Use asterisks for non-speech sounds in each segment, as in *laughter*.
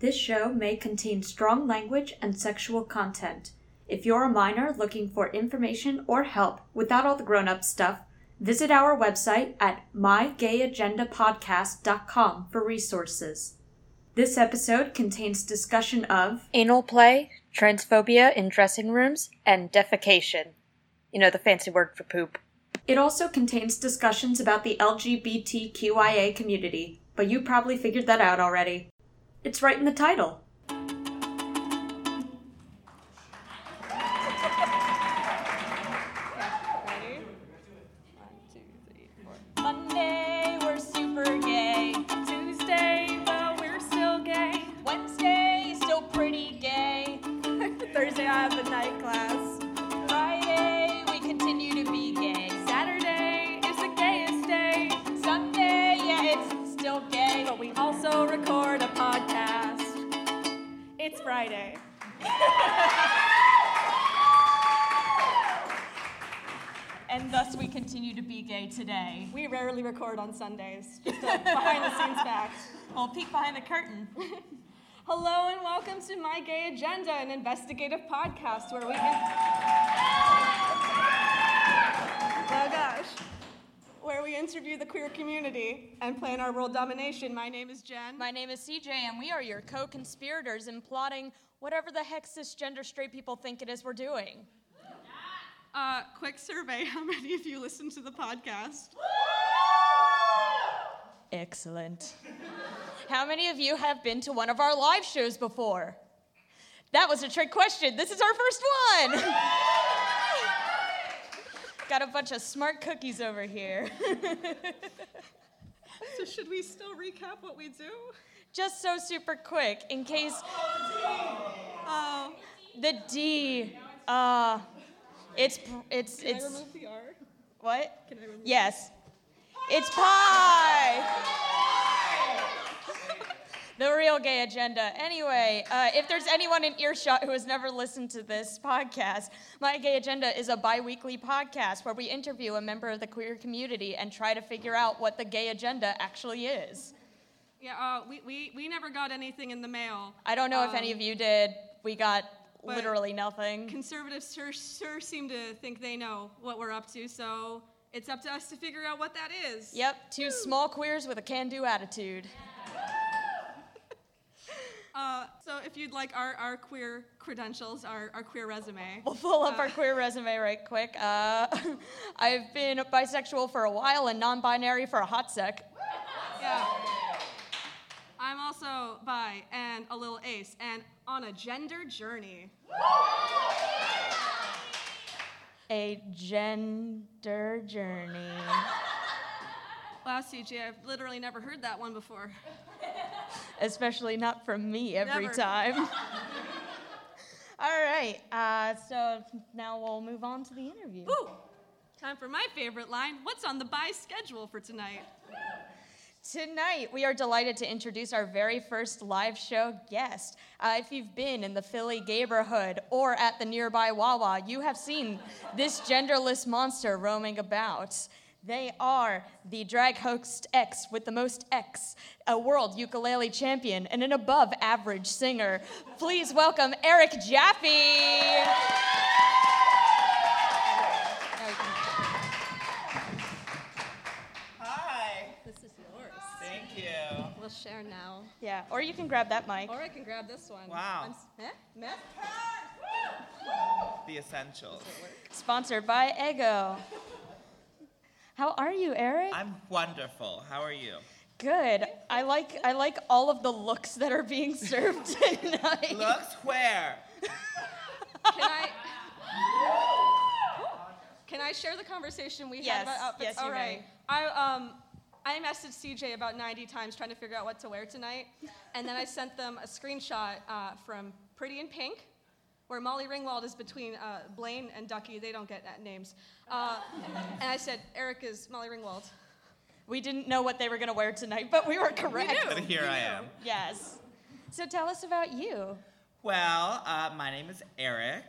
This show may contain strong language and sexual content. If you're a minor looking for information or help without all the grown up stuff, visit our website at mygayagendapodcast.com for resources. This episode contains discussion of anal play, transphobia in dressing rooms, and defecation. You know, the fancy word for poop. It also contains discussions about the LGBTQIA community, but you probably figured that out already. It's right in the title. Record on Sundays. Just a behind the scenes fact. *laughs* We'll peek behind the curtain. *laughs* Hello and welcome to My Gay Agenda, an investigative podcast where we. *laughs* oh gosh. Where we interview the queer community and plan our world domination. My name is Jen. My name is CJ, and we are your co conspirators in plotting whatever the heck cisgender straight people think it is we're doing. Uh, quick survey how many of you listen to the podcast? Excellent. How many of you have been to one of our live shows before? That was a trick question. This is our first one. Got a bunch of smart cookies over here. *laughs* So, should we still recap what we do? Just so super quick, in case Oh, the D, uh, it's it's it's. can I remove the R? what? Can I remove Yes, it's pie. The real gay agenda. Anyway, uh, if there's anyone in earshot who has never listened to this podcast, My Gay Agenda is a bi weekly podcast where we interview a member of the queer community and try to figure out what the gay agenda actually is. Yeah, uh, we, we, we never got anything in the mail. I don't know if Um, any of you did. We got literally nothing. Conservatives sure, sure seem to think they know what we're up to, so it's up to us to figure out what that is. Yep, two small queers with a can do attitude. *laughs* Uh, so if you'd like our, our queer credentials, our, our queer resume. We'll pull up our queer resume right quick. Uh, *laughs* I've been bisexual for a while and non binary for a hot sec. Yeah. I'm also bi and a little ace and on a gender journey. A gender journey. *laughs* Wow, CJ, I've literally never heard that one before. *laughs* Especially not from me every Never. time. *laughs* All right, uh, so now we'll move on to the interview. Woo! Time for my favorite line. What's on the buy schedule for tonight? Tonight, we are delighted to introduce our very first live show guest. Uh, if you've been in the Philly neighborhood or at the nearby Wawa, you have seen this genderless monster roaming about. They are the drag host X with the most X, a world ukulele champion, and an above average singer. Please welcome Eric Jaffe. Share now. Yeah, or you can grab that mic. Or I can grab this one. Wow. I'm eh? Meh? *laughs* The essentials. Sponsored by Ego. *laughs* How are you, Eric? I'm wonderful. How are you? Good. I like I like all of the looks that are being served *laughs* tonight. Looks where? Can I? Can I share the conversation we Yes, had about outfits? yes, you All right. may. I um, I messaged CJ about 90 times trying to figure out what to wear tonight, and then I *laughs* sent them a screenshot uh, from Pretty in Pink, where Molly Ringwald is between uh, Blaine and Ducky. They don't get names. Uh, and I said, Eric is Molly Ringwald. We didn't know what they were going to wear tonight, but we were correct. knew. But here I am. Yes. So tell us about you. Well, uh, my name is Eric.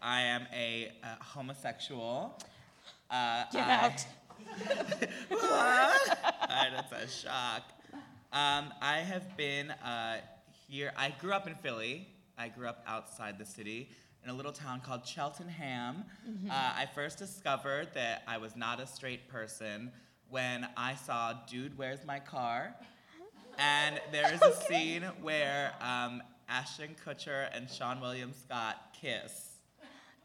I am a uh, homosexual. Uh, Get I- out. That's a shock. Um, I have been uh, here, I grew up in Philly. I grew up outside the city in a little town called Cheltenham. Uh, I first discovered that I was not a straight person when I saw Dude, Where's My Car? And there is a scene where um, Ashton Kutcher and Seann William Scott kiss.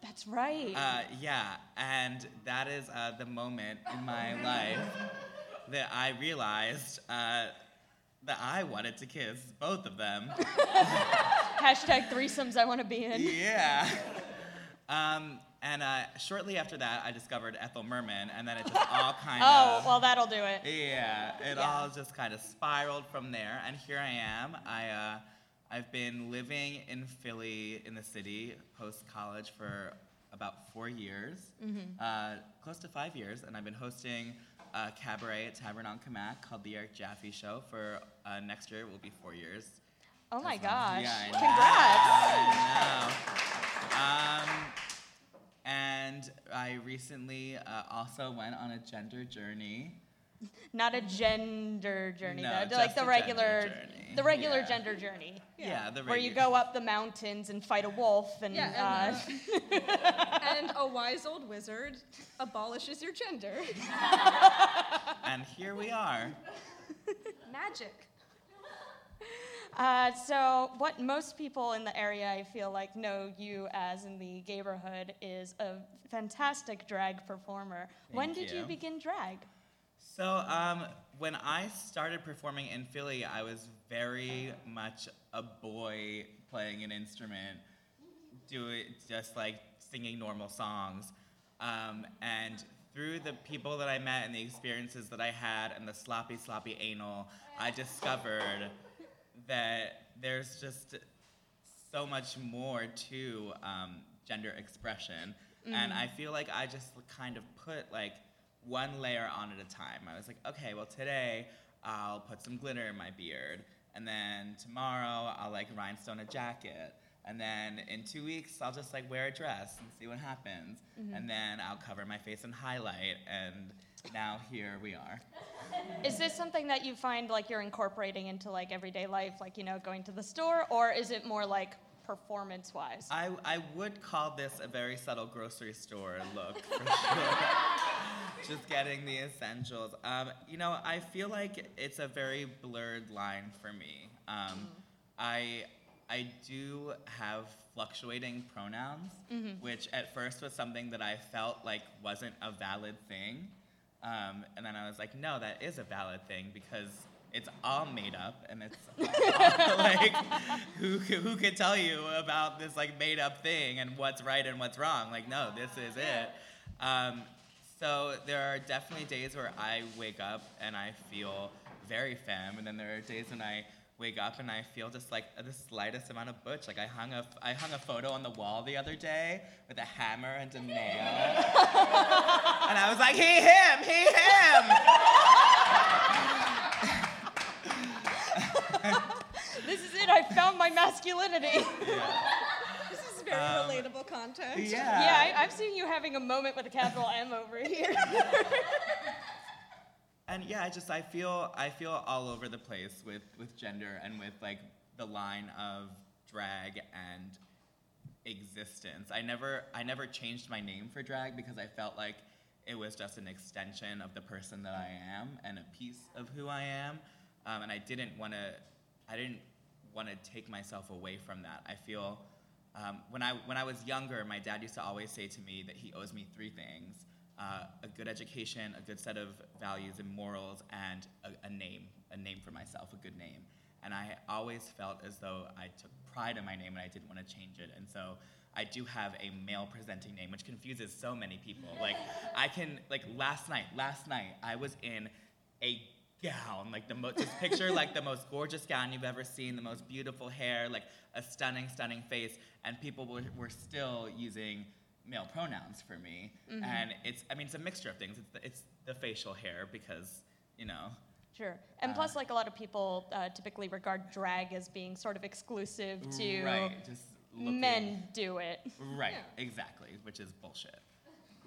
That's right. Uh, yeah, and that is uh, the moment in my *laughs* life that I realized uh, that I wanted to kiss both of them. *laughs* Hashtag threesomes I want to be in. yeah. Um, and uh, shortly after that, I discovered Ethel Merman, and then it just all *laughs* kind Oh, of. Oh, well, that'll do it. Yeah, it Yeah. all just kind of spiraled from there, and here I am. I uh, I've been living in Philly in the city post college for about four years, Mm-hmm. uh, close to five years, and I've been hosting a cabaret at Tavern on Camac called the Eric Jaffe Show for uh, next year. It will be four years. Oh my well. gosh. Yeah. Congrats. I know. Um, and I recently uh, also went on a gender journey. Not a gender journey, No, though. just Like the regular, gender journey. the regular Yeah. gender journey, Yeah, the where you go up the mountains and fight a wolf and. Yeah, and, uh, uh, *laughs* and a wise old wizard abolishes your gender. *laughs* And here we are. Magic. Uh, so, what most people in the area, I feel like, know you as in the neighborhood is a fantastic drag performer. when did you. you. begin drag? So, um, when I started performing in Philly, I was very much a boy playing an instrument, doing just like singing normal songs. Um, and through the people that I met and the experiences that I had and the sloppy, sloppy anal, I discovered that there's just so much more to um, gender expression. And I feel like I just kind of put like one layer on at a time. I was like, okay, well, today I'll put some glitter in my beard. And then tomorrow I'll like rhinestone a jacket. And then in two weeks I'll just like wear a dress and see what happens. Mm-hmm. And then I'll cover my face in highlight. And now here we are. Is this something that you find like you're incorporating into like everyday life, like, you know, going to the store, or is it more like performance wise? I, I would call this a very subtle grocery store look for sure. *laughs* Just getting the essentials. Um, you know, I feel like it's a very blurred line for me. Um, I I do have fluctuating pronouns, which at first was something that I felt like wasn't a valid thing. Um, and then I was like, no, that is a valid thing because it's all made up and it's *laughs* all, like who who could tell you about this like made up thing and what's right and what's wrong? Like, no, this is it. Um, so there are definitely days where I wake up and I feel very femme, and then there are days when I wake up and I feel just like the slightest amount of butch. Like I hung a I hung a photo on the wall the other day with a hammer and a nail, *laughs* and I was like, he him, he him. This it. I found my masculinity. *laughs* This is very Um, relatable content. Yeah. yeah, I, I've seen you having a moment with a capital M over *laughs* here. *laughs* And yeah, I just I feel I feel all over the place with with gender and with like the line of drag and existence. I never I never changed my name for drag because I felt like it was just an extension of the person that I am and a piece of who I am. Um, and I didn't want to I didn't want to take myself away from that. I feel um, when I when I was younger, my dad used to always say to me that he owes me three things: uh, a good education, a good set of values and morals, and a, a name, a name for myself, a good name. And I always felt as though I took pride in my name and I didn't want to change it. And so I do have a male presenting name, which confuses so many people. Like I can like last night, last night I was in a gown, like the most, just picture like the most gorgeous gown you've ever seen, the most beautiful hair, like a stunning, stunning face, and people were, were still using male pronouns for me. And it's, I mean, it's a mixture of things. It's the, it's the facial hair because, you know, Sure. And plus, like a lot of people uh, typically regard drag as being sort of exclusive to right, just men do it. Right, Yeah. exactly, which is bullshit.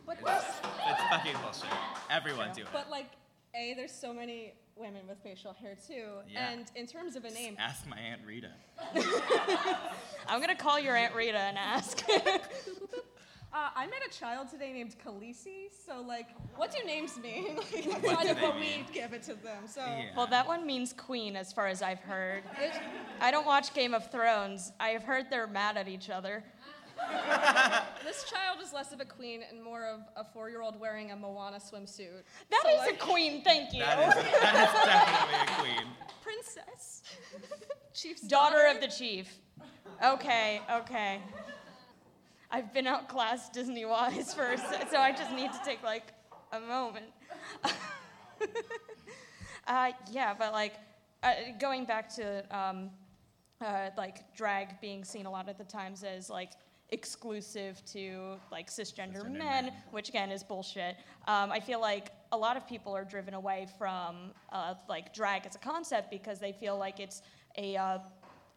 But there's, It's fucking bullshit. Everyone do it. but like A, there's so many women with facial hair too. Yeah. And in terms of a name, Ask my Aunt Rita. *laughs* I'm gonna call your Aunt Rita and ask. *laughs* uh, I met a child today named Khaleesi. So, like, what do names mean? *laughs* like, that's What kind do of they what mean? we give it to them. So, Yeah. well, that one means queen, as far as I've heard. I don't watch Game of Thrones. I've heard they're mad at each other. *laughs* this child is less of a queen and more of a four year old wearing a Moana swimsuit. That So, is like, a queen, thank you. That is, that is definitely a queen. *laughs* princess. *laughs* Chief's Daughter of the chief. Okay, okay. I've been outclassed Disney wise for a se- so I just need to take like a moment. uh, yeah, but like uh, going back to um, uh, like drag being seen a lot of the times as like exclusive to like cisgender, Cisgender men, men. which again is bullshit. Um, I feel like a lot of people are driven away from uh, like drag as a concept because they feel like it's a uh,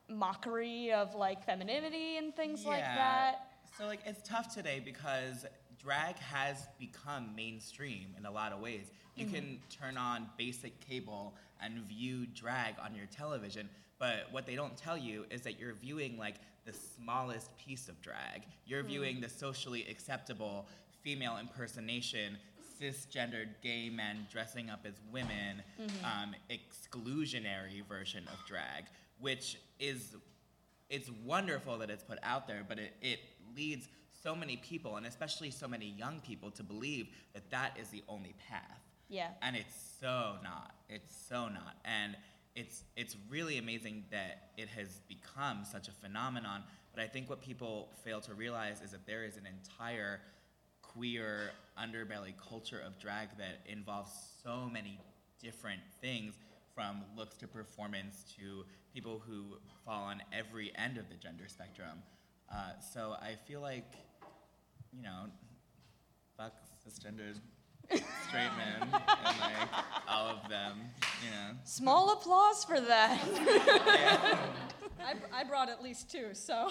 mockery of like femininity and things like that. So like it's tough today because drag has become mainstream in a lot of ways. You Mm-hmm. can turn on basic cable and view drag on your television, but what they don't tell you is that you're viewing like the smallest piece of drag. You're viewing the socially acceptable female impersonation, cisgendered gay men dressing up as women, um, exclusionary version of drag, which is it's wonderful that it's put out there, but it, it leads so many people, and especially so many young people, to believe that that is the only path. Yeah. And it's so not. It's so not. And it's it's really amazing that it has become such a phenomenon. But I think what people fail to realize is that there is an entire queer underbelly culture of drag that involves so many different things from looks to performance to people who fall on every end of the gender spectrum. Uh, so I feel like, you know, fuck cisgendered straight men and like all of them, you know. Small applause for that. I, I brought at least two, so.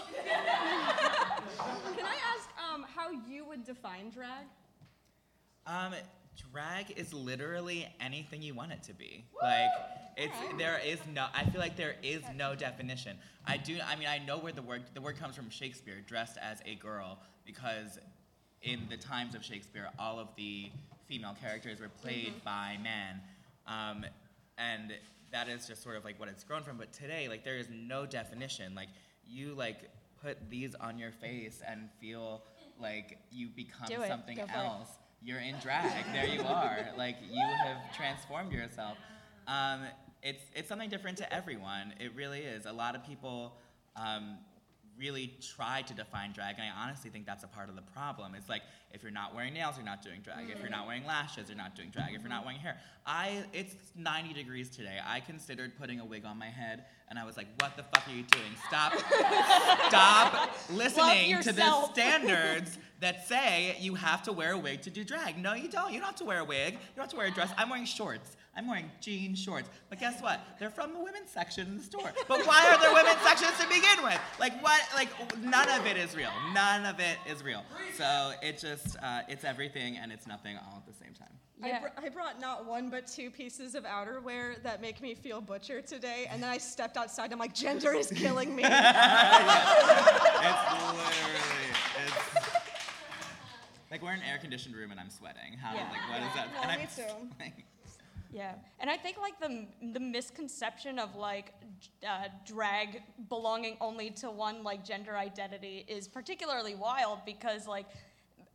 Can I ask um, how you would define drag? Um, drag is literally anything you want it to be. Like it's there is no. I feel like there is no definition. I do. I mean, I know where the word the word comes from. Shakespeare, dressed as a girl, because in the times of Shakespeare, all of the female characters were played by men, um, and that is just sort of like what it's grown from. But today, like there is no definition. Like you like put these on your face and feel like you become Do something for it. else you're in drag. there you are. *laughs* Like you have transformed yourself. Um, it's it's something different to everyone. It really is. A lot of people um, really try to define drag, and I honestly think that's a part of the problem. It's like if you're not wearing nails, you're not doing drag. If you're not mm-hmm. wearing lashes, you're not doing drag. If you're not mm-hmm. wearing hair, I it's 90 degrees today. I considered putting a wig on my head, and I was like, "What the fuck are you doing? Stop, stop *laughs* listening to the *laughs* standards that say you have to wear a wig to do drag. No, you don't. You don't have to wear a wig. You don't have to wear a dress. I'm wearing shorts. I'm wearing jean shorts. But guess what? They're from the women's section in the store. But why are there women's sections to begin with? Like what? Like none of it is real. None of it is real. So it just uh, it's everything and it's nothing all at the same time. I, Yeah. br- I brought not one but two pieces of outerwear that make me feel butcher today, and then I stepped outside. I'm like, gender is killing me. *laughs* It's literally it's like we're in an air conditioned room and I'm sweating. How Yeah. like what is that? No, and me I'm too. *laughs* like, Yeah, and I think like the the misconception of like uh, drag belonging only to one like gender identity is particularly wild because like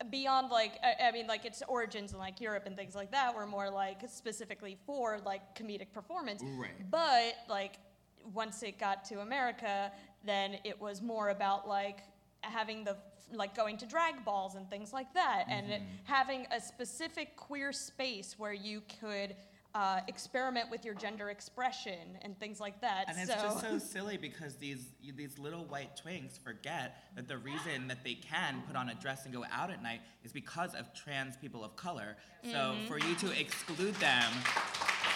beyond like I, I mean like its origins in like Europe and things like that were more like specifically for like comedic performance. Right. But like once it got to America, then it was more about like having the like going to drag balls and things like that, and having a specific queer space where you could uh, experiment with your gender expression and things like that. And it's so just so *laughs* silly because these these little white twinks forget that the reason that they can put on a dress and go out at night is because of trans people of color. So for you to exclude them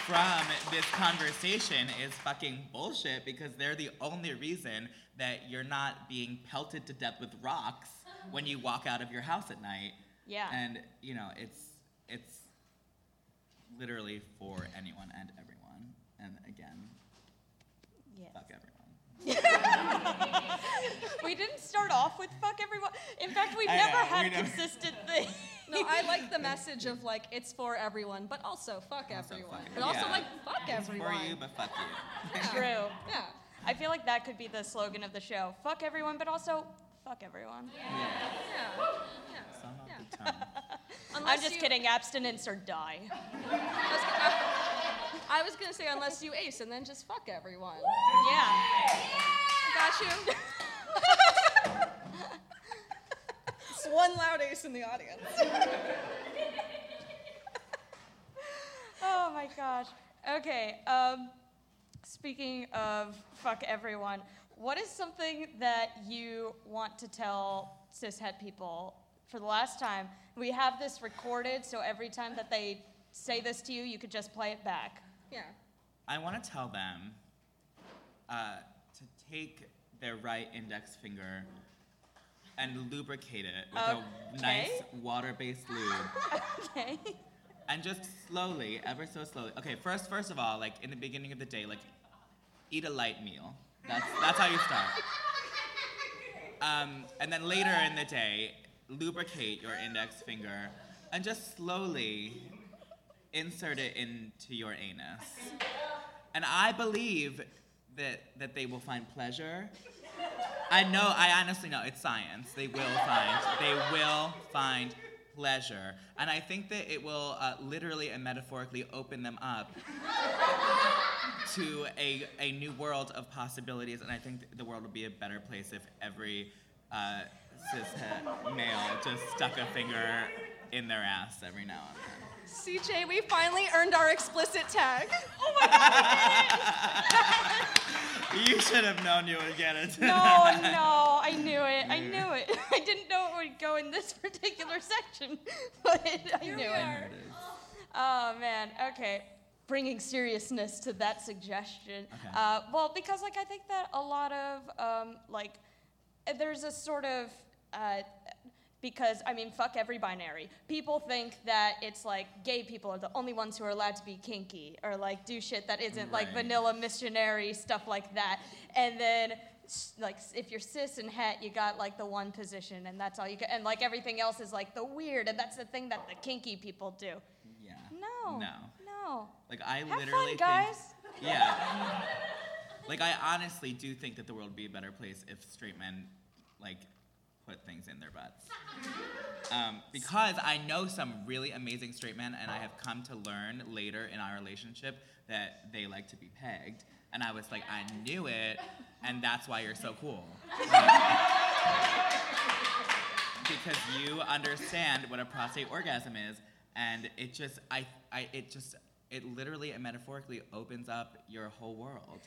from this conversation is fucking bullshit because they're the only reason that you're not being pelted to death with rocks when you walk out of your house at night. Yeah. And you know, it's it's literally for anyone and everyone. And again, Yes. fuck everyone. *laughs* We didn't start off with fuck everyone. In fact, we've I never know, had we never- consistent *laughs* things. No, I like the message of like it's for everyone, but also fuck Also everyone. fuck- but also yeah. like fuck It's everyone. for you, but fuck you. *laughs* True. Yeah. I feel like that could be the slogan of the show. Fuck everyone, but also fuck everyone. Yeah. Yeah. Some of Yeah. The time. I'm just you- kidding. Abstinence or die. *laughs* I was, gonna, I was gonna say unless you ace and then just fuck everyone. Yeah. Got you. It's one loud ace in the audience. *laughs* Oh my gosh. Okay. Um, speaking of fuck everyone, what is something that you want to tell cishet people for the last time? We have this recorded, so every time that they say this to you, you could just play it back. Yeah. I want to tell them uh, to take their right index finger and lubricate it with a nice water-based lube. *laughs* Okay. and just slowly, ever so slowly. Okay, first, first of all, like in the beginning of the day, like eat a light meal. That's that's how you start. *laughs* Um, and then later in the day, lubricate your index finger and just slowly insert it into your anus. And I believe that that they will find pleasure. I know, I honestly know, it's science. They will find, they will find pleasure. And I think that it will uh, literally and metaphorically open them up to a, a new world of possibilities. And I think the world would be a better place if every uh, cishet male just stuck a finger in their ass every now and then. CJ, we finally earned our explicit tag. Oh my god! you should have known you would get it. No, no, I knew it. I knew it. *laughs* I didn't know it would go in this particular section, *laughs* but I knew it. There it is. Oh man. Okay. Bringing seriousness to that suggestion. Okay. Uh, well, because like I think that a lot of um, like there's a sort of uh, because I mean fuck every binary. People think that it's like gay people are the only ones who are allowed to be kinky or like do shit that isn't like vanilla missionary stuff like that. And then like if you're cis and het, you got like the one position and that's all you get. And like everything else is like the weird and that's the thing that the kinky people do. Yeah. No. No. No. Like I Have literally fun, think- guys. Yeah. *laughs* like I honestly do think that the world would be a better place if straight men like put things in their butts. *laughs* Um, because I know some really amazing straight men, and I have come to learn later in our relationship that they like to be pegged. And I was like, I knew it, and that's why you're so cool. *laughs* because you understand what a prostate orgasm is, and it just, I, I, it just, it literally and metaphorically opens up your whole world.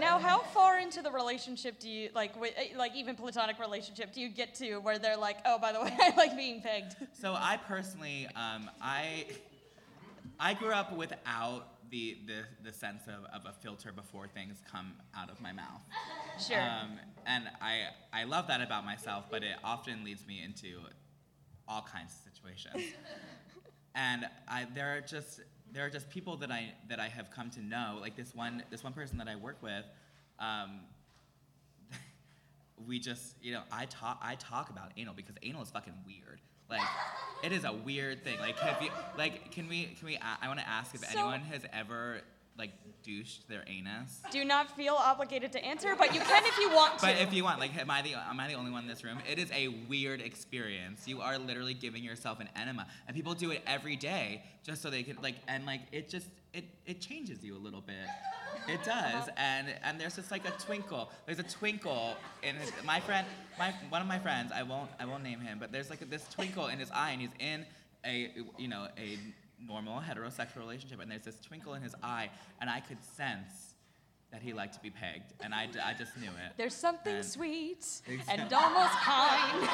Now, how far into the relationship do you like, wi- eh, like even platonic relationship, do you get to where they're like, oh, by the *laughs* way, I like being pegged? So I personally, um, I, I grew up without the, the, the sense of, of a filter before things come out of my mouth. Sure. Um, and I, I love that about myself, but it often leads me into all kinds of situations. *laughs* and I, there are just there are just people that I that I have come to know. Like this one this one person that I work with. Um, *laughs* we just you know I talk I talk about anal because anal is fucking weird. Like it is a weird thing. Like have you like can we can we I want to ask if So- anyone has ever like douched their anus. do not feel obligated to answer, but you can if you want to. But if you want, like, am I the am I the only one in this room? It is a weird experience. You are literally giving yourself an enema, and people do it every day just so they can like, and like, it just it it changes you a little bit. It does, uh-huh. and and there's just like a twinkle. There's a twinkle in his, my friend, my one of my friends. I won't I won't name him, but there's like this twinkle in his eye, and he's in a you know a normal heterosexual relationship, and there's this twinkle in his eye, and I could sense that he liked to be pegged, and I, I just knew it. There's something And- sweet and almost kind.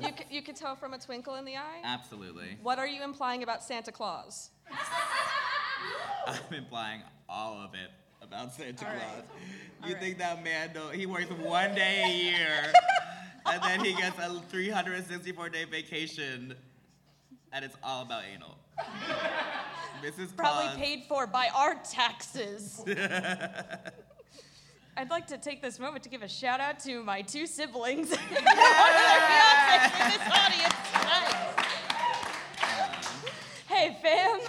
You, c- you could tell from a twinkle in the eye. Absolutely. What are you implying about Santa Claus? *laughs* I'm implying all of it about Santa All right. Claus. You right. think that man, though, he works one day a year, and then he gets a 364 day vacation, and it's all about anal. *laughs* Mrs. Probably Claus. paid for by our taxes. *laughs* I'd like to take this moment to give a shout out to my two siblings *laughs* and their fiancés in this audience tonight. Hey, fam.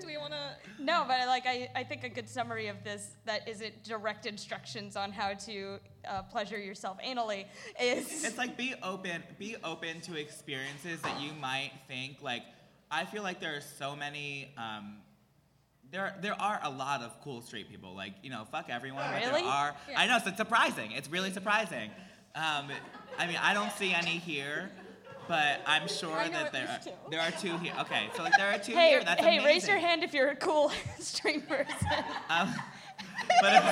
Do we want to? No, but like I, I think a good summary of this that isn't direct instructions on how to uh, pleasure yourself anally is It's like be open, be open to experiences that you might think like. I feel like there are so many. Um, there, there are a lot of cool straight people. Like you know, fuck everyone. But Really? there are. I know. So it's surprising. It's really surprising. Um, I mean, I don't see any here, but I'm sure I know that at there are, two. there are two here. Okay, so like there are two hey here. That's hey amazing. raise your hand if you're a cool *laughs* straight person. Um, *laughs* but it's,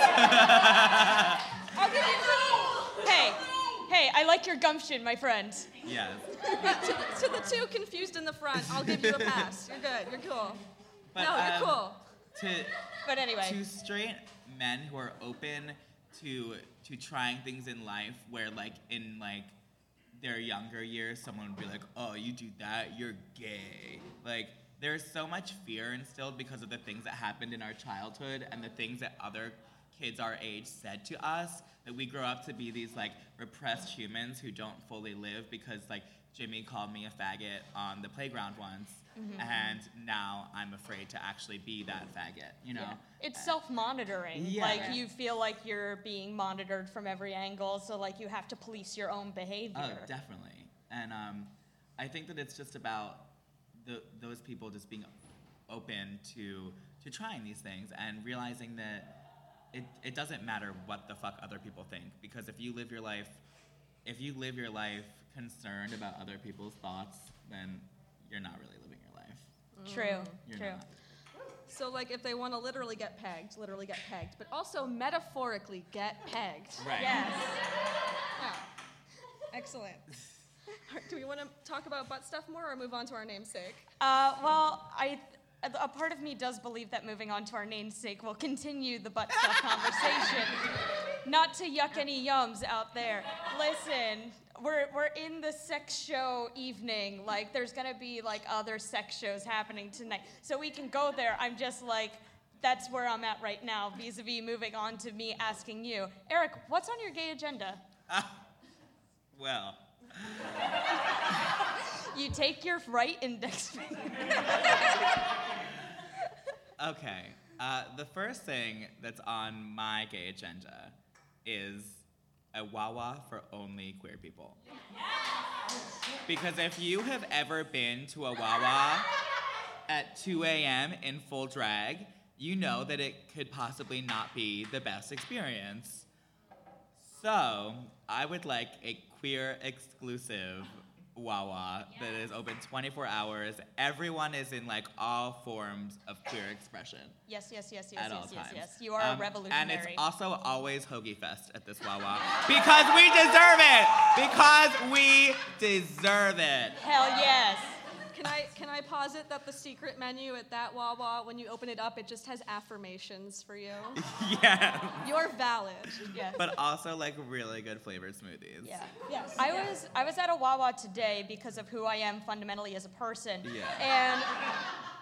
I'll give you *laughs* hey hey I like your gumption, my friend. yes. to, the, to the two confused in the front. I'll give you a pass. You're good. You're cool. But, no, you're um, cool. To But anyway, to straight men who are open to to trying things in life where like in like their younger years someone would be like oh you do that you're gay. Like there's so much fear instilled because of the things that happened in our childhood and the things that other kids our age said to us that we grow up to be these like repressed humans who don't fully live because like Jimmy called me a faggot on the playground once and now I'm afraid to actually be that faggot you know it's self-monitoring. Yeah. Like you feel like you're being monitored from every angle, so like you have to police your own behavior. Oh, definitely. And um, I think that it's just about the, those people just being open to to trying these things and realizing that it, it doesn't matter what the fuck other people think because if you live your life if you live your life concerned about other people's thoughts then you're not really living your life. True. You're True. not. So, like, if they want to literally get pegged, literally get pegged, but also metaphorically get pegged. Right. Yes. Yeah. Excellent. Do we want to talk about butt stuff more or move on to our namesake? Uh, well, I a part of me does believe that moving on to our namesake will continue the butt stuff conversation. *laughs* Not to yuck any yums out there. Listen, we're we're in the sex show evening. Like, there's gonna be like other sex shows happening tonight, so we can go there. I'm just like. That's where I'm at right now, vis-a-vis moving on to me asking you, Eric, what's on your gay agenda? *laughs* Well, *laughs* You take your right index finger. *laughs* okay. Uh, the first thing that's on my gay agenda is a Wawa for only queer people. Because if you have ever been to a Wawa at 2 a.m. in full drag, you know that it could possibly not be the best experience. So, I would like a queer exclusive Wawa that is open 24 hours. Everyone is in like all forms of queer expression Yes, yes, yes, yes, yes, yes, yes. You are Um, a revolutionary. And it's also always Hoagie Fest at this Wawa *laughs* because we deserve it. Because we deserve it. Hell yes. Can I can I posit that the secret menu at that Wawa, when you open it up, it just has affirmations for you? *laughs* yeah. You're valid. Yes. But also like really good flavored smoothies. yeah. Yes. I was I was at a Wawa today because of who I am fundamentally as a person. Yeah. And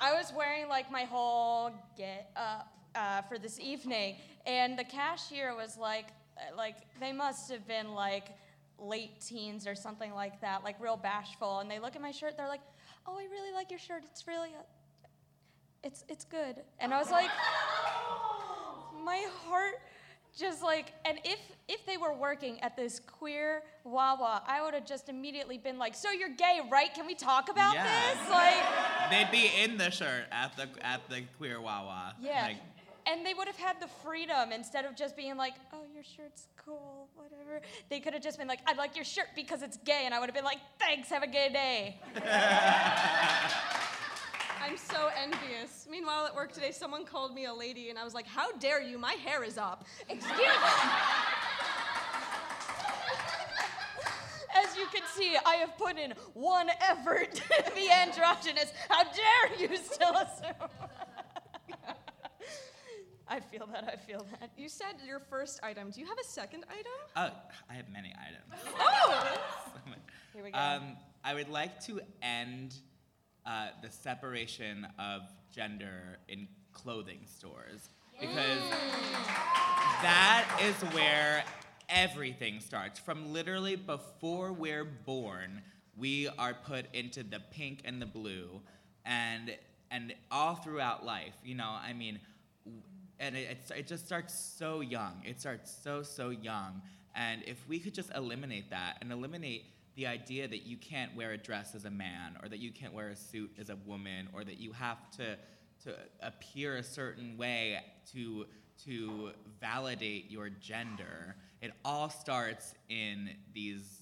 I was wearing like my whole get up uh, for this evening, and the cashier was like, uh, like they must have been like late teens or something like that, like real bashful. And they look at my shirt, they're like, "Oh, I really like your shirt. It's really, uh, it's it's good." And I was like, *laughs* my heart just like and if if they were working at this queer wawa i would have just immediately been like so you're gay right can we talk about Yeah. this like They'd be in the shirt at the at the queer Wawa. yeah Like, and they would have had the freedom instead of just being like oh your shirt's cool whatever they could have just been like i like your shirt because it's gay and i would have been like thanks have a gay day *laughs* I'm so envious. Meanwhile, at work today, someone called me a lady, and I was like, "How dare you? My hair is up." excuse me As you can see, I have put in one effort to be androgynous. How dare you still assume? I feel that, I feel that. You said your first item. Do you have a second item? oh, I have many items. Oh! *laughs* Here we go. Um, I would like to end uh, the separation of gender in clothing stores because that is where everything starts. From literally before we're born, we are put into the pink and the blue, and and all throughout life. You know, I mean, w- and it, it's- it just starts so young. It starts so so young, and if we could just eliminate that and eliminate the idea that you can't wear a dress as a man, or that you can't wear a suit as a woman, or that you have to to appear a certain way to to validate your gender. It all starts in these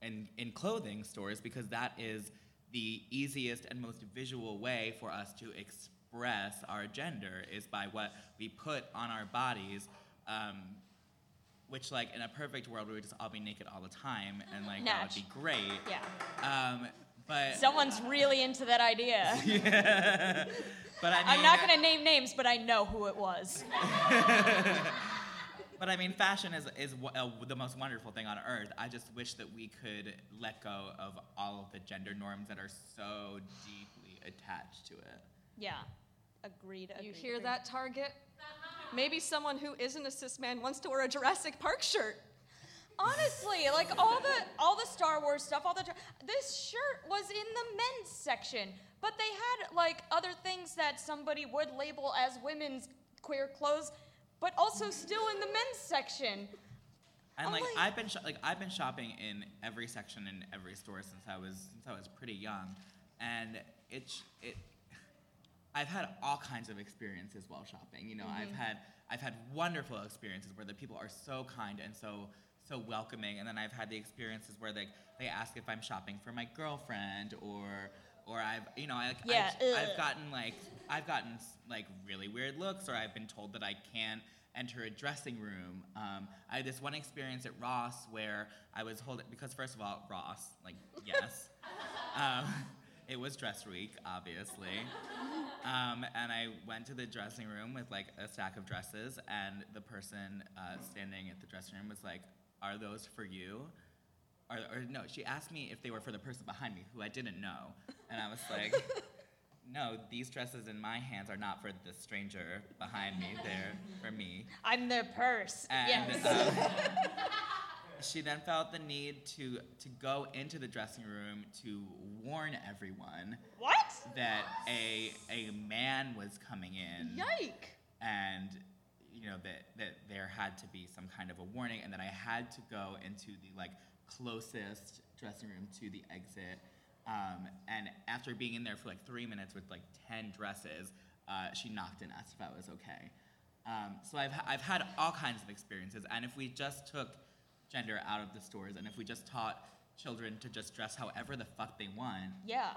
in, in clothing stores because that is the easiest and most visual way for us to express our gender is by what we put on our bodies um, which like in a perfect world we would just all be naked all the time and like that would be great Yeah. um, but Someone's really into that idea. *laughs* yeah. but I mean, I'm not going to name names, but I know who it was. *laughs* But I mean, fashion is is uh, the most wonderful thing on earth. I just wish that we could let go of all of the gender norms that are so deeply attached to it. Yeah. Agreed. You hear agreed. that, Target? *laughs* Maybe someone who isn't a cis man wants to wear a Jurassic Park shirt. Honestly, like all the all the Star Wars stuff, all the this shirt was in the men's section, but they had like other things that somebody would label as women's queer clothes, but also still in the men's section. And I'm like like- I've been sho- like I've been shopping in every section in every store since I was since I was pretty young, and it's it. I've had all kinds of experiences while shopping. You know, I've had I've had wonderful experiences where the people are so kind and so so welcoming, and then I've had the experiences where they they ask if I'm shopping for my girlfriend or or I've you know I, yeah, I've, I've gotten like I've gotten like really weird looks, or I've been told that I can't enter a dressing room. Um, I had this one experience at Ross where I was holding because first of all, Ross, like yes, *laughs* um, it was dress week, obviously, um, and I went to the dressing room with like a stack of dresses, and the person uh, standing at the dressing room was like, "Are those for you?" Or, or no, she asked me if they were for the person behind me, who I didn't know, and I was like. *laughs* No, these dresses in my hands are not for the stranger behind me. They're for me. I'm their purse. And yes. um, *laughs* she then felt the need to to go into the dressing room to warn everyone what? that a a man was coming in Yike! and you know that that there had to be some kind of a warning and that I had to go into the like closest dressing room to the exit um, and after being in there for like three minutes with like 10 dresses uh, she knocked and asked if I was okay um, so I've, I've had all kinds of experiences and if we just took gender out of the stores and if we just taught children to just dress however the fuck they want Yeah.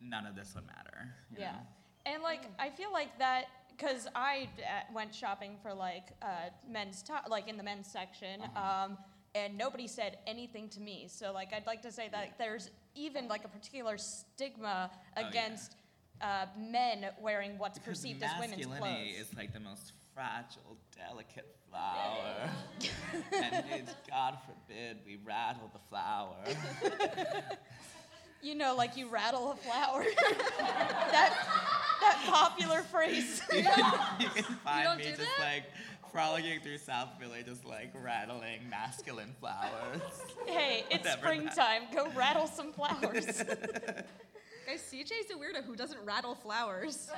none of this would matter Yeah. know? And like I feel like that because I uh, went shopping for like uh, men's top, like in the men's section, Uh-huh. um, and nobody said anything to me. So like I'd like to say that there's even like a particular stigma Oh, yeah. against uh, men wearing what's Because perceived as women's masculinity clothes. is like the most fragile, delicate flower. *laughs* and it's, God forbid we rattle the flower. You know, like you rattle a flower. *laughs* that that popular phrase. *laughs* you can, you can find don't me do just that? like frolicking through South Philly, just like rattling masculine flowers. hey, it's Whatever that- springtime. Go rattle some flowers. Guys, CJ's a weirdo who doesn't rattle flowers.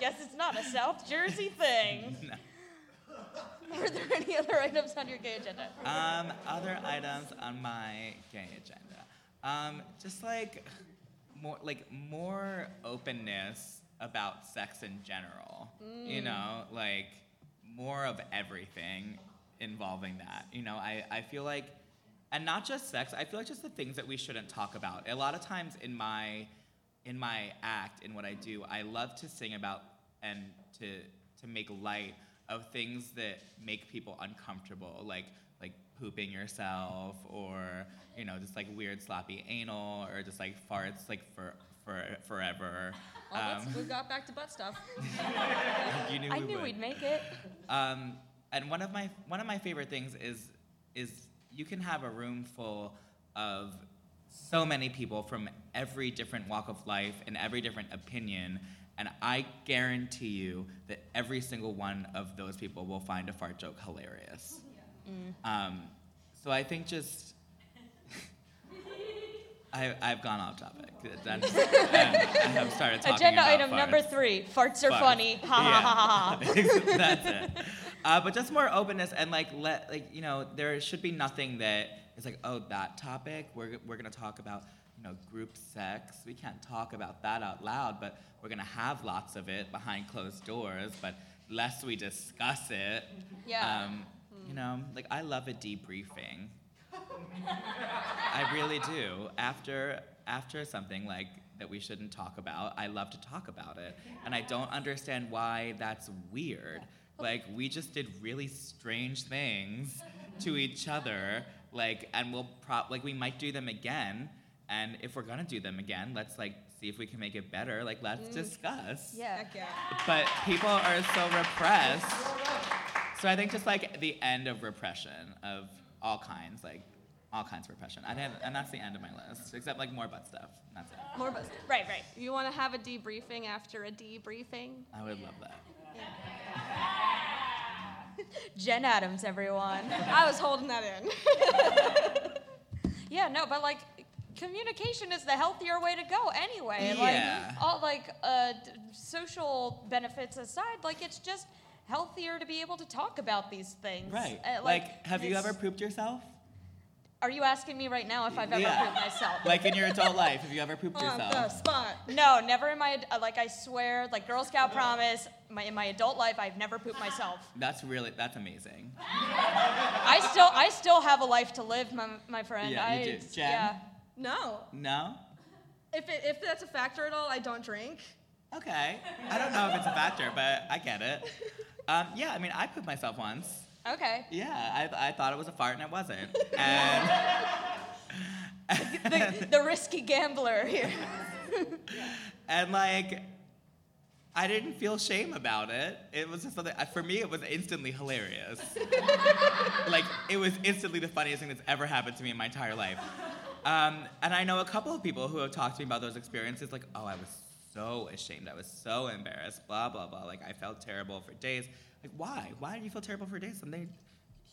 Guess it's not a South Jersey thing. *laughs* Were there any other items on your gay agenda? Um, other items on my gay agenda. Um, just like more like more openness about sex in general. You know, like more of everything involving that. You know, I, I feel like and not just sex, I feel like just the things that we shouldn't talk about. A lot of times in my in my act, in what I do, I love to sing about and to to make light of things that make people uncomfortable, like like pooping yourself, or you know, just like weird sloppy anal, or just like farts like for for forever. Well, Um, we got back to butt stuff. *laughs* you knew I we knew would. we'd make it. Um, and one of my one of my favorite things is is you can have a room full of so many people from every different walk of life and every different opinion, and I guarantee you that every single one of those people will find a fart joke hilarious. Um, so I think just *laughs* I, I've gone off topic. That's, *laughs* I have started talking Agenda about item number three farts are Farts. funny. Ha ha ha ha ha. *laughs* That's it. Uh, but just more openness and like let like you know there should be nothing that is like oh that topic we're we're gonna talk about you know group sex we can't talk about that out loud but we're gonna have lots of it behind closed doors but lest we discuss it Yeah. um, you know like I love a debriefing I really do. After after something like that we shouldn't talk about, I love to talk about it. And I don't understand why that's weird. Like we just did really strange things to each other, like and we'll pro- like we might do them again. And if we're gonna do them again, let's like see if we can make it better. Like let's mm. discuss. Yeah. Heck yeah. But people are so repressed. So I think just like the end of repression of all kinds, like all kinds of repression. And, then- and that's the end of my list, except like more butt stuff. That's it. More buzz. Right, right. You want to have a debriefing after a debriefing? I would love that. *laughs* Jen Adams, everyone. I was holding that in. *laughs* Yeah, no, but like communication is the healthier way to go anyway. Yeah. Like all like uh, social benefits aside, like it's just healthier to be able to talk about these things. Right. Uh, like, have you ever pooped yourself? Are you asking me right now if I've ever Yeah. pooped myself? Like in your adult life, have you ever pooped *laughs* On the spot. no, never in my uh, like I swear, like Girl Scout promise, my, in my adult life I've never pooped myself. That's really that's amazing. I still I still have a life to live, my, my friend. Yeah, I, you do. Jen? Yeah. No. No? If, it, if that's a factor at all, I don't drink. Okay. I don't know if it's a factor, but I get it. Um, yeah, I mean, I pooped myself once. Okay. Yeah, I, I thought it was a fart and it wasn't. *laughs* And The, the risky gambler here. *laughs* And like, I didn't feel shame about it. It was just something, for me, it was instantly hilarious. *laughs* like, it was instantly the funniest thing that's ever happened to me in my entire life. Um, and I know a couple of people who have talked to me about those experiences, like, oh, I was so ashamed. I was so embarrassed, blah, blah, blah. Like, I felt terrible for days. Like, why? Why did you feel terrible for days? Something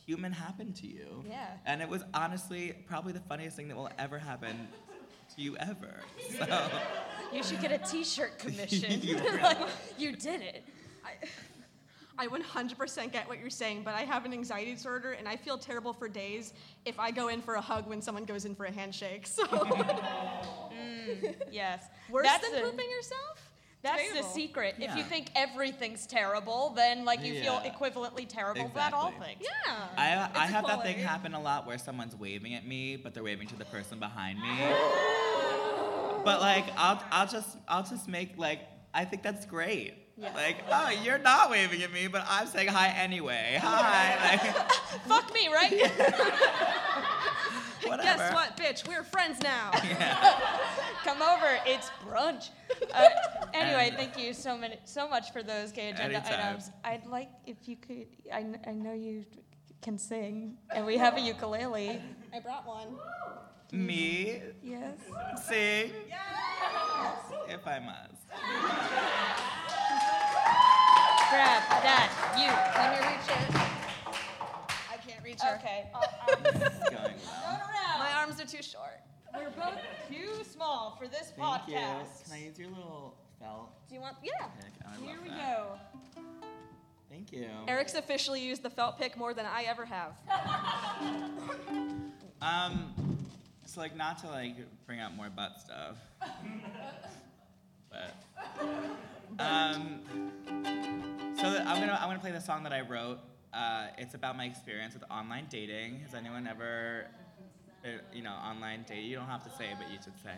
human happened to you. Yeah. And it was honestly probably the funniest thing that will ever happen to you ever. So. *laughs* You should get a T-shirt *laughs* commission. You *laughs* like, you did it. I 100% get what you're saying, but I have an anxiety disorder and I feel terrible for days if I go in for a hug when someone goes in for a handshake. So mm, Yes. *laughs* worse That's than the- pooping yourself? That's the Debatable. secret. If you think everything's terrible, then like you feel equivalently terrible about all things. Yeah. I, I It's have that thing happen a lot where someone's waving at me, but they're waving to the person behind me. *gasps* but like, I'll, I'll just, I'll just make like, I think that's great. Yeah. Like, oh, you're not waving at me, but I'm saying hi anyway. Hi. Like, *laughs* Fuck me, right? *laughs* whatever. Guess what, bitch? We're friends now. *laughs* Come over. It's brunch. Uh, anyway, And- thank you so many, so much for those gay agenda Anytime. items. I'd like if you could. I, I know you can sing, and we have a ukulele. I brought one. Me Yes. sing. Yes. If I must. Grab that. You. Let me reach it. I can't reach her. Okay. This *laughs* is going well. My arms are too short. We're both too small for this Thank you. podcast. Can I use your little felt? Do you want? Yeah. pick? I Here love we that. go. Thank you. Eric's officially used the felt pick more than I ever have. *laughs* Um, so like not to like bring out more butt stuff, *laughs* but um, so that I'm gonna I'm gonna play the song that I wrote. Uh, it's about my experience with online dating. Has anyone ever, uh, you know, online dating? You don't have to say, but you should say.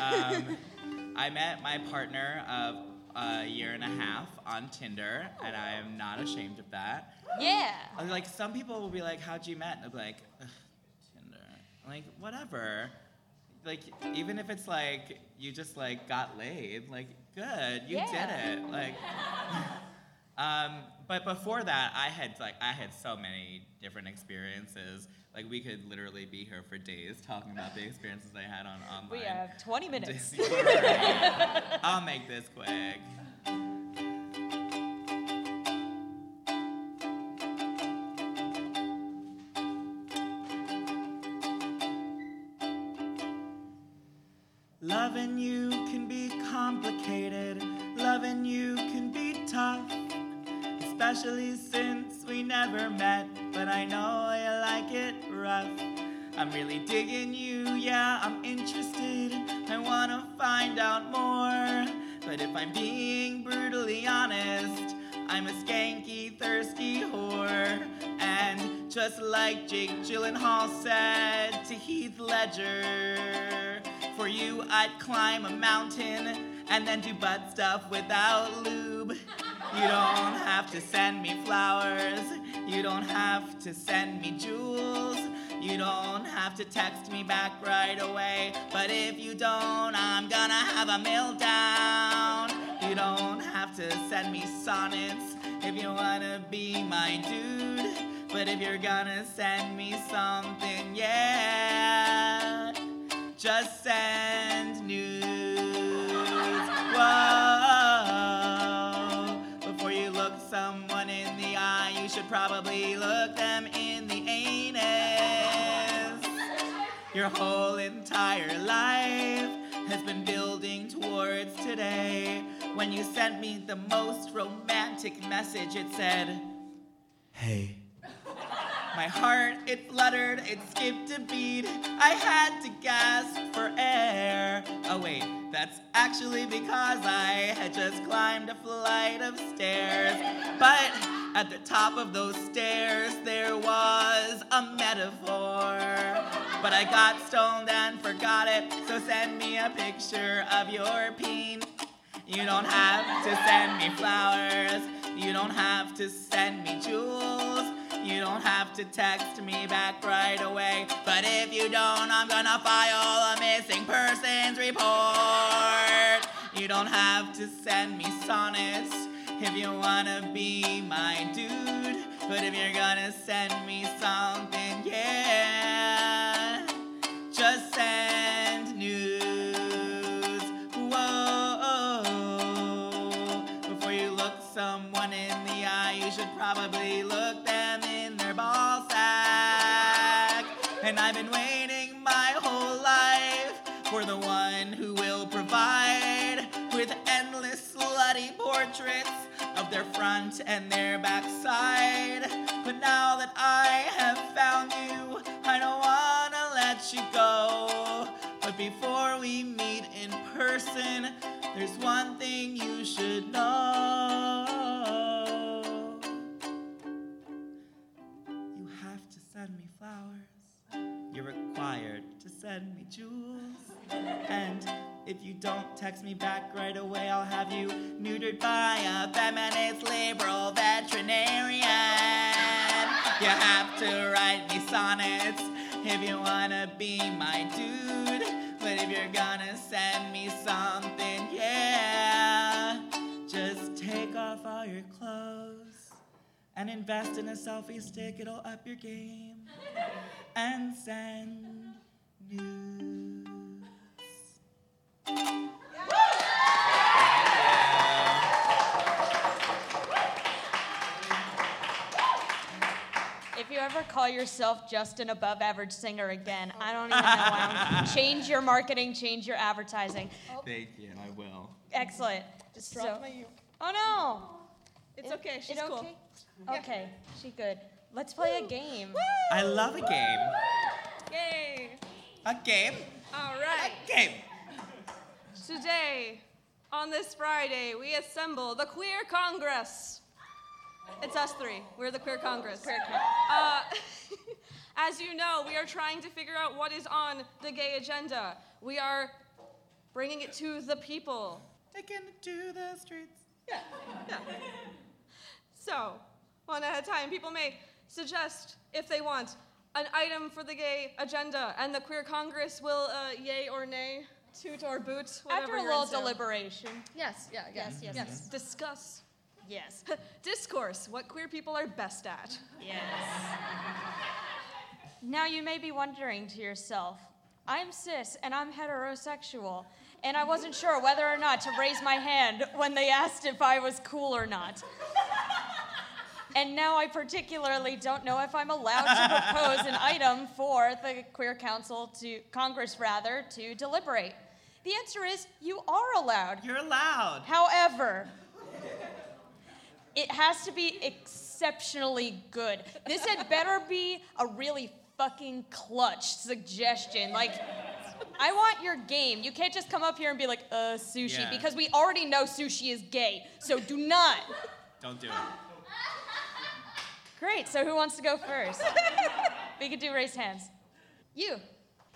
Um, *laughs* I met my partner of a year and a half on Tinder, and I am not ashamed of that. Yeah. Like some people will be like, "How'd you met?" And I'll be like, "Ugh, "Tinder." Like whatever. Like even if it's like you just like got laid, like good, you Yeah. did it. Like, *laughs* um, but before that, I had like I had so many different experiences. Like we could literally be here for days talking about the experiences I had on online. We have 20 minutes. *laughs* I'll make this quick. Like Jake Gyllenhaal said to Heath Ledger, for you I'd climb a mountain and then do butt stuff without lube. You don't have to send me flowers. You don't have to send me jewels. You don't have to text me back right away. But if you don't, I'm gonna have a meltdown. You don't have to send me sonnets if you wanna be my dude. But if you're gonna send me something, yeah, just send news. Whoa. Before you look someone in the eye, you should probably look them in the anus. Your whole entire life has been building towards today. When you sent me the most romantic message, it said, Hey. My heart, it fluttered, it skipped a beat. I had to gasp for air. Oh, wait, that's actually because I had just climbed a flight of stairs. But at the top of those stairs, there was a metaphor. But I got stoned and forgot it, so send me a picture of your peen. You don't have to send me flowers. You don't have to send me jewels. You don't have to text me back right away. But if you don't, I'm gonna file a missing persons report. You don't have to send me sonnets if you wanna be my dude. But if you're gonna send me something, yeah, just send news. Whoa. Before you look someone in the eye, you should probably look them ball sack. And I've been waiting my whole life for the one who will provide with endless slutty portraits of their front and their backside. But now that I have found you, I don't wanna let you go. But before we meet in person, there's one thing you should know. Send me jewels. And if you don't text me back right away, I'll have you neutered by a feminist liberal veterinarian. You have to write me sonnets if you wanna be my dude. But if you're gonna send me something, yeah, just take off all your clothes and invest in a selfie stick, it'll up your game. And send nudes. If you ever call yourself just an above average singer again, I don't even know why. I'm- *laughs* change your marketing, change your advertising. Oh. Thank you, I will. Excellent. Just So- dropped my uke. Oh no. It's okay. She's it cool. okay? Okay, she good. Let's play a game. I love a game. Yay! A game? All right. A game. Today, on this Friday, we assemble the Queer Congress. It's us three. We're the Queer Congress. Queer Uh, *laughs* as you know, we are trying to figure out what is on the gay agenda. We are bringing it to the people. Taken to the streets. Yeah, yeah. So, one at a time, people may suggest, if they want, an item for the gay agenda, and the Queer Congress will uh, yay or nay, toot or boot, whatever After a you're little into. deliberation. Yes, yeah, Yes, yes, yes. Discuss. Yes. *laughs* Discourse, what queer people are best at. Yes. now you may be wondering to yourself, I'm cis and I'm heterosexual, and I wasn't sure whether or not to raise my hand when they asked if I was cool or not. And now I particularly don't know if I'm allowed to propose an *laughs* item for the Queer Council to Congress rather to deliberate. The answer is you are allowed. You're allowed. However, it has to be exceptionally good. This had better be a really fucking clutch suggestion. Like, I want your game. You can't just come up here and be like, uh, sushi, Yeah. because we already know sushi is gay. So do not. Don't do it. Great, so who wants to go first? *laughs* we could do raise hands. You.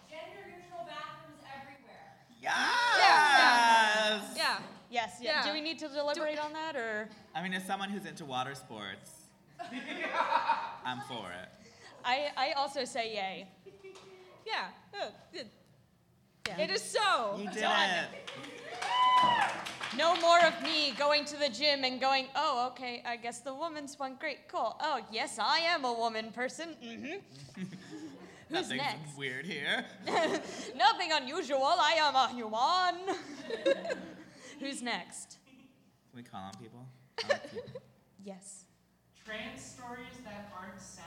Gender neutral bathrooms everywhere. Yes. Yeah. Yes, yeah. Yeah. Do we need to deliberate on that or? I mean, as someone who's into water sports, *laughs* I'm for it. I, I also say yay. Yeah. Oh, it- Yeah. It is so. You did Done. it. No more of me going to the gym and going, oh, okay, I guess the woman's one. Great, cool. Oh, yes, I am a woman person. Mm-hmm. *laughs* Who's Nothing's next? weird here. *laughs* Nothing unusual. I am a human. *laughs* Who's next? Can we call on people? Yes. Trans stories that aren't sad.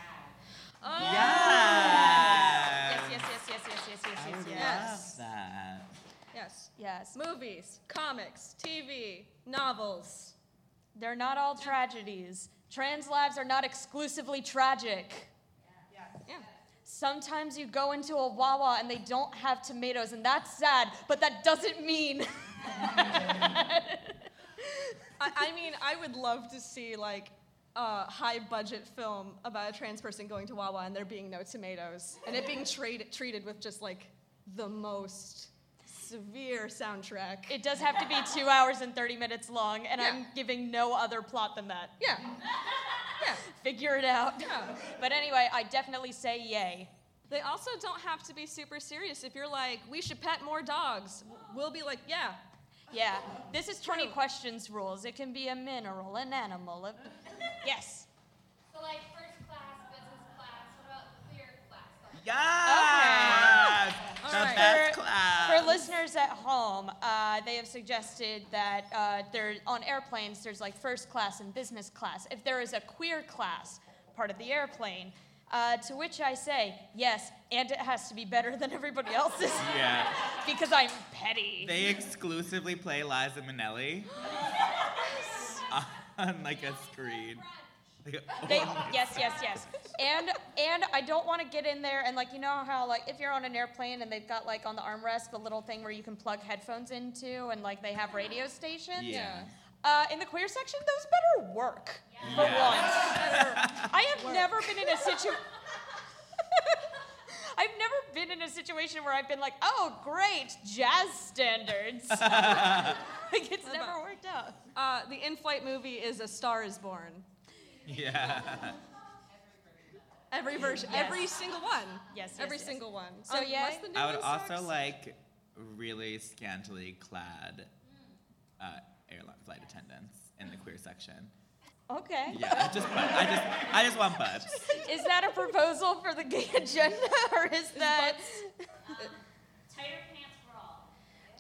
Oh. Yes, yes. yes, yes, yes, yes, yes, yes, I yes, would yes. Yes. love that. Yes. Yes. Movies, comics, TV, novels. They're not all tragedies. Trans lives are not exclusively tragic. Yeah. Yeah. Sometimes you go into a Wawa and they don't have tomatoes, and that's sad, but that doesn't mean. *laughs* I, I mean, I would love to see like a high budget film about a trans person going to Wawa and there being no tomatoes and it being treated treated with just like the most severe soundtrack. It does have to be two hours and 30 minutes long, and I'm giving no other plot than that. yeah. Yeah. Figure it out. Yeah. *laughs* But anyway, I definitely say yay. They also don't have to be super serious. If you're like, we should pet more dogs, we'll be like, yeah. Yeah. This is 20 True. questions rules. It can be a mineral, an animal. A... *laughs* Yes. So like first class, business class. What about queer class? Like, Yes! All The right. best class. Listeners at home, uh, they have suggested that uh, there on airplanes there's like first class and business class. If there is a queer class part of the airplane, uh, to which I say yes, and it has to be better than everybody else's *laughs* yeah. *laughs* because I'm petty. They exclusively play Liza Minnelli *laughs* on like a screen. Like, *laughs* They, yes, yes, yes. And and I don't want to get in there and like you know how like if you're on an airplane and they've got like on the armrest the little thing where you can plug headphones into and like they have radio stations. Yeah. Uh, in the queer section, those better work for Yeah. once. *laughs* I have never been in a situation. *laughs* I've never been in a situation where I've been like, oh, great, jazz standards. like it's never worked out. Uh, the in-flight movie is A Star Is Born. *laughs* Yeah. Every version, Yes. every single one. Yes, yes, Every yes. single one. So, Um, yay? what's the I would also sucks? like really scantily clad uh, airline flight attendants in the queer section. Okay. Yeah, just butt. I just I just want butts. Is that a proposal for the gay agenda, *laughs* or is that tighter pants for all.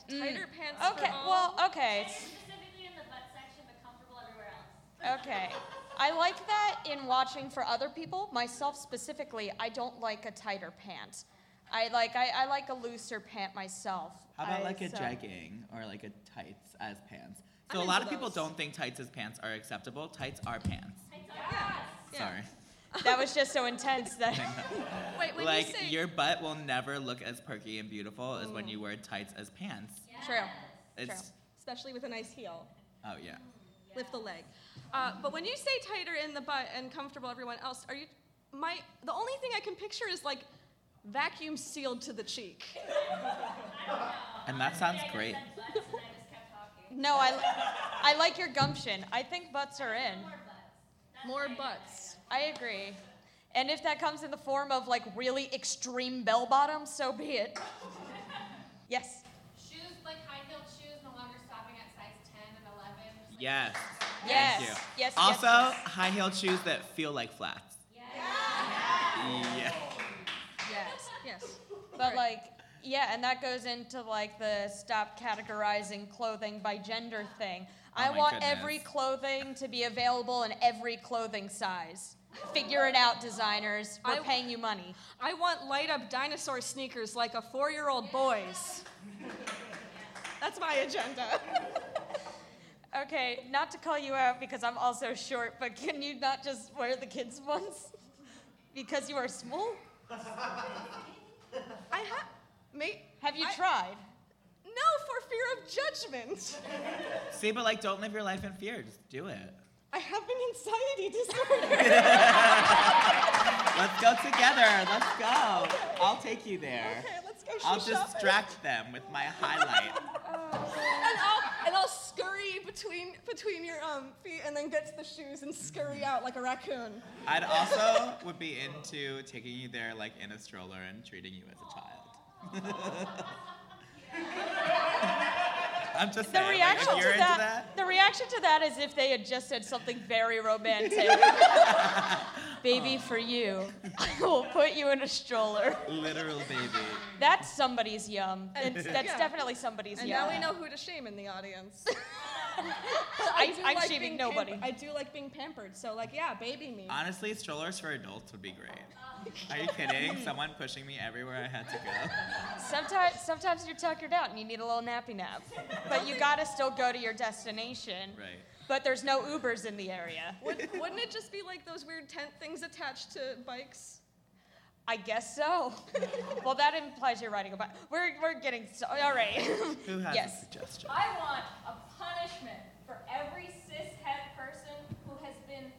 Tighter pants Mm. okay? for all. Well, okay, And specifically in the butt section, but comfortable everywhere else. okay. *laughs* I like that in watching for other people. Myself specifically, I don't like a tighter pant. I like I, I like a looser pant myself. How about I- like a so- jegging or like a tights as pants? I'm So a lot into of people don't think tights as pants are acceptable. Tights are pants. Yeah. Sorry. *laughs* That was just so intense that. *laughs* *laughs* Wait, when like you say your butt will never look as perky and beautiful as when oh. you wear tights as pants. True. It's especially with a nice heel, oh yeah. Lift the leg. Uh, but when you say tighter in the butt and comfortable everyone else, are you? My the only thing I can picture is like vacuum sealed to the cheek. *laughs* And that sounds great. No, I, I like your gumption. I think butts are in. More butts. I agree. And if that comes in the form of like really extreme bell bottoms, so be it. Yes. Shoes like high heeled shoes, no longer stopping at size 10 and 11. Just, like, Yes. Yes. Thank you. Yes, yes, Also, yes. high heeled shoes that feel like flats. Yeah. Yes. Yes. But like, yeah, and that goes into like the stop categorizing clothing by gender thing. Oh I Oh my want goodness. every clothing to be available in every clothing size. Figure it out, designers. We're I- paying you money. I want light up dinosaur sneakers like a four year old boy's. That's my agenda. *laughs* Okay, not to call you out because I'm also short, but can you not just wear the kids' ones? Because you are small? I have. Mate, Have you I- tried? No, for fear of judgment. See, but like, don't live your life in fear. Just do it. I have an anxiety disorder. *laughs* Let's go together. Let's go. I'll take you there. okay, let's go shoe I'll shopping. distract them with my highlight. and *laughs* oh, I'll and I'll scurry between between your um feet and then get to the shoes and scurry out like a raccoon. I'd also would be into taking you there like in a stroller and treating you as a child. *laughs* I'm just The saying, like, reaction if you're to into that, that, the reaction to that is if they had just said something very romantic. *laughs* Baby, for you, *laughs* I will put you in a stroller. literal baby. That's somebody's yum. It's, that's Yeah. definitely somebody's And yum. now we know who to shame in the audience. I, do I'm like shaming nobody. pamper- I do like being pampered, so like yeah, baby me. Honestly, strollers for adults would be great. Are you *laughs* kidding? Someone pushing me everywhere I had to go. Sometimes, sometimes you're tuckered out and you need a little nappy nap, but you gotta still go to your destination. Right. But there's no Ubers in the area. Would, wouldn't it just be like those weird tent things attached to bikes? I guess so. *laughs* well, that implies you're riding a bike. We're, we're getting so. All right. Who has Yes. a suggestion? I want a punishment for every cishet person who has been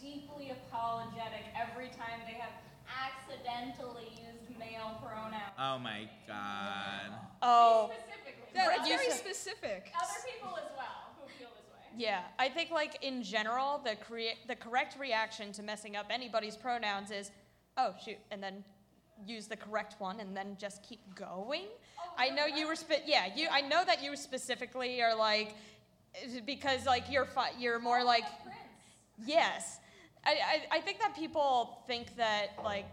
deeply apologetic every time they have accidentally used male pronouns. Oh my god. Oh. Specifically. Yeah, Fred, that's very specific. Other people as well who feel this way. Yeah, I think like in general, the crea- the correct reaction to messing up anybody's pronouns is, oh shoot, and then use the correct one and then just keep going. Oh, I know you were spe- yeah, you I know that you specifically are like because like you're fi- you're more like Yes. I, I, I think that people think that, like,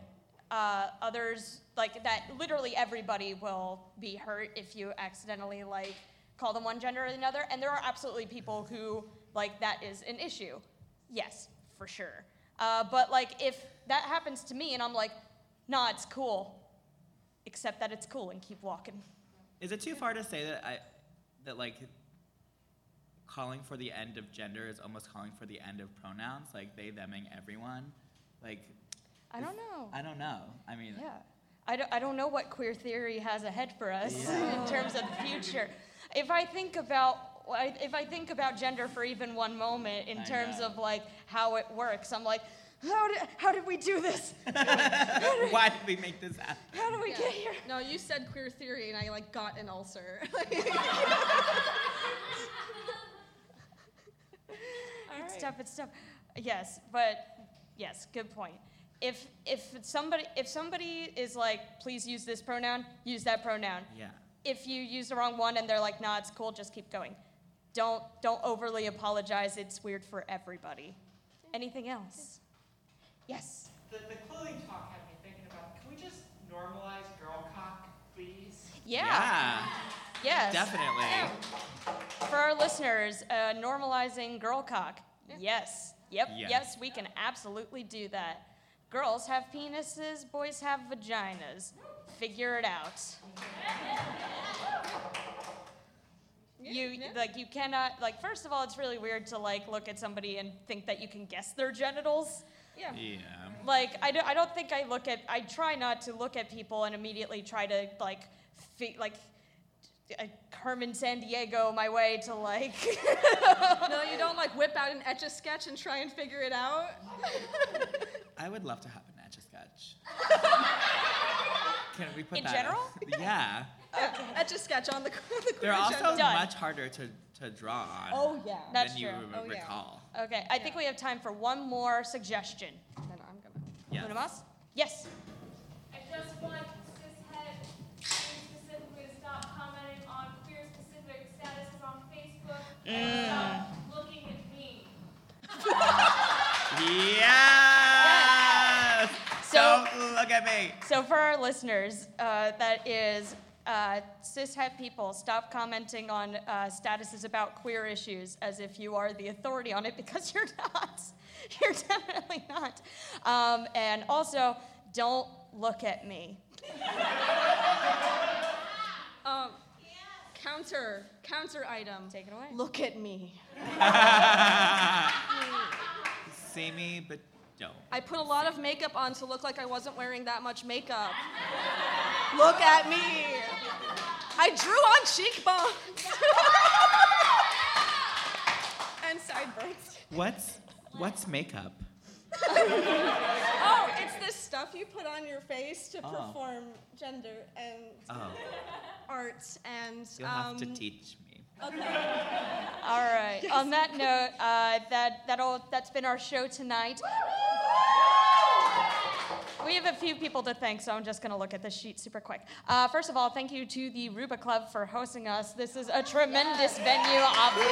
uh, others, like, that literally everybody will be hurt if you accidentally, like, call them one gender or another. And there are absolutely people who, like, that is an issue. Yes, for sure. Uh, but, like, if that happens to me and I'm like, nah, it's cool, accept that it's cool and keep walking. Is it too far to say that I that like calling for the end of gender is almost calling for the end of pronouns, like they, theming everyone? Like I don't know. I don't know. I mean Yeah. I don't, I don't know what queer theory has ahead for us Yeah. *laughs* in terms of the future. If I think about if I think about gender for even one moment in I terms know. of like how it works, I'm like, how did, how did we do this? *laughs* why did we make this happen? How did we Yeah. get here? No, you said queer theory, and I like got an ulcer. *laughs* It's tough. It's tough. Yes, but yes, good point. If if somebody if somebody is like, please use this pronoun, use that pronoun. Yeah. if you use the wrong one and they're like, nah, it's cool, just keep going. Don't don't overly apologize. It's weird for everybody. Anything else? Yes. The, the clothing talk had me thinking about, can we just normalize girl cock, please? Yeah. Yes. Definitely. For our listeners, uh, normalizing girl cock. Yes. Yep. Yes. Yes, we can absolutely do that. Girls have penises, boys have vaginas. Figure it out. You yeah. like you cannot like first of all it's really weird to like look at somebody and think that you can guess their genitals. yeah. Yeah. Like I don't, I don't think I look at I try not to look at people and immediately try to like fi- like uh, Carmen Sandiego my way to like *laughs* No, you don't like whip out an etch a sketch and try and figure it out. *laughs* I would love to have an etch a sketch. *laughs* Can we put In that general? Yeah. etch a sketch on the, the They're also agenda. Done. much harder to, to draw on Oh yeah. That's than you true. re- Oh, yeah. recall. Okay, I think we have time for one more suggestion. Then I'm gonna. Yes. Yes. I just want cishet specifically to stop commenting on queer specific statuses on Facebook and stop looking yes. So- Don't look at me. So for our listeners, uh, that is uh, cishet people, stop commenting on uh, statuses about queer issues as if you are the authority on it because *laughs* you're not. You're definitely not. Um, and also, don't look at me. Um, counter, counter item. Take it away. Look at me. *laughs* See me, but don't. I put a lot of makeup on to look like I wasn't wearing that much makeup. Look at me. I drew on cheekbones. *laughs* and sideburns. What's what's makeup? *laughs* Oh, it's this stuff you put on your face to Oh. perform gender and Oh, art and you'll have to um, teach me. Okay. *laughs* all right. On that note, uh, that that'll that's been our show tonight. We have a few people to thank, so I'm just going to look at the sheet super quick. Uh, first of all, thank you to the Ruba Club for hosting us. This is a tremendous venue, obviously.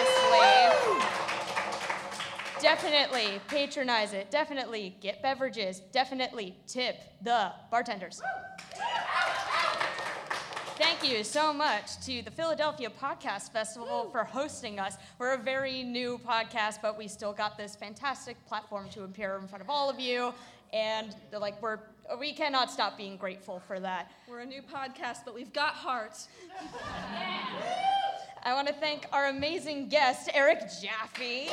Definitely patronize it. Definitely get beverages. Definitely tip the bartenders. Thank you so much to the Philadelphia Podcast Festival for hosting us. We're a very new podcast, but we still got this fantastic platform to appear in front of all of you, and like we're we cannot stop being grateful for that. We're a new podcast, but we've got hearts. I want to thank our amazing guest, Eric Jaffe.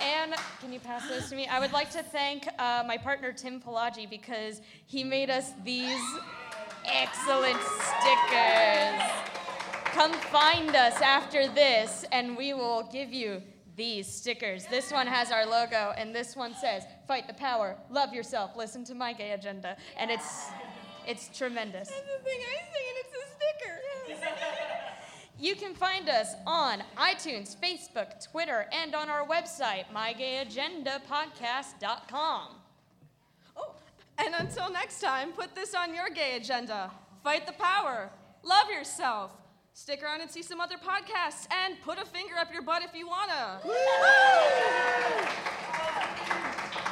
And can you pass those to me? I would like to thank uh, my partner Tim Pelagi because he made us these excellent stickers. Come find us after this, and we will give you these stickers. This one has our logo, and this one says, "Fight the power, love yourself, listen to my gay agenda," and it's it's tremendous. That's the thing I say, and it's a sticker. *laughs* You can find us on iTunes, Facebook, Twitter, and on our website, mygayagendapodcast.com. Oh, and until next time, put this on your gay agenda. Fight the power. Love yourself. Stick around and see some other podcasts and put a finger up your butt if you wanna.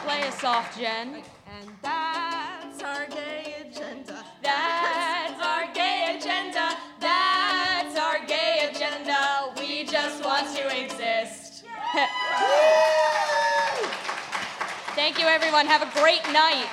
Play us off, Jen. And that's our gay agenda. That's our gay agenda. That's our gay agenda. We just want to exist. Thank you, everyone. Have a great night.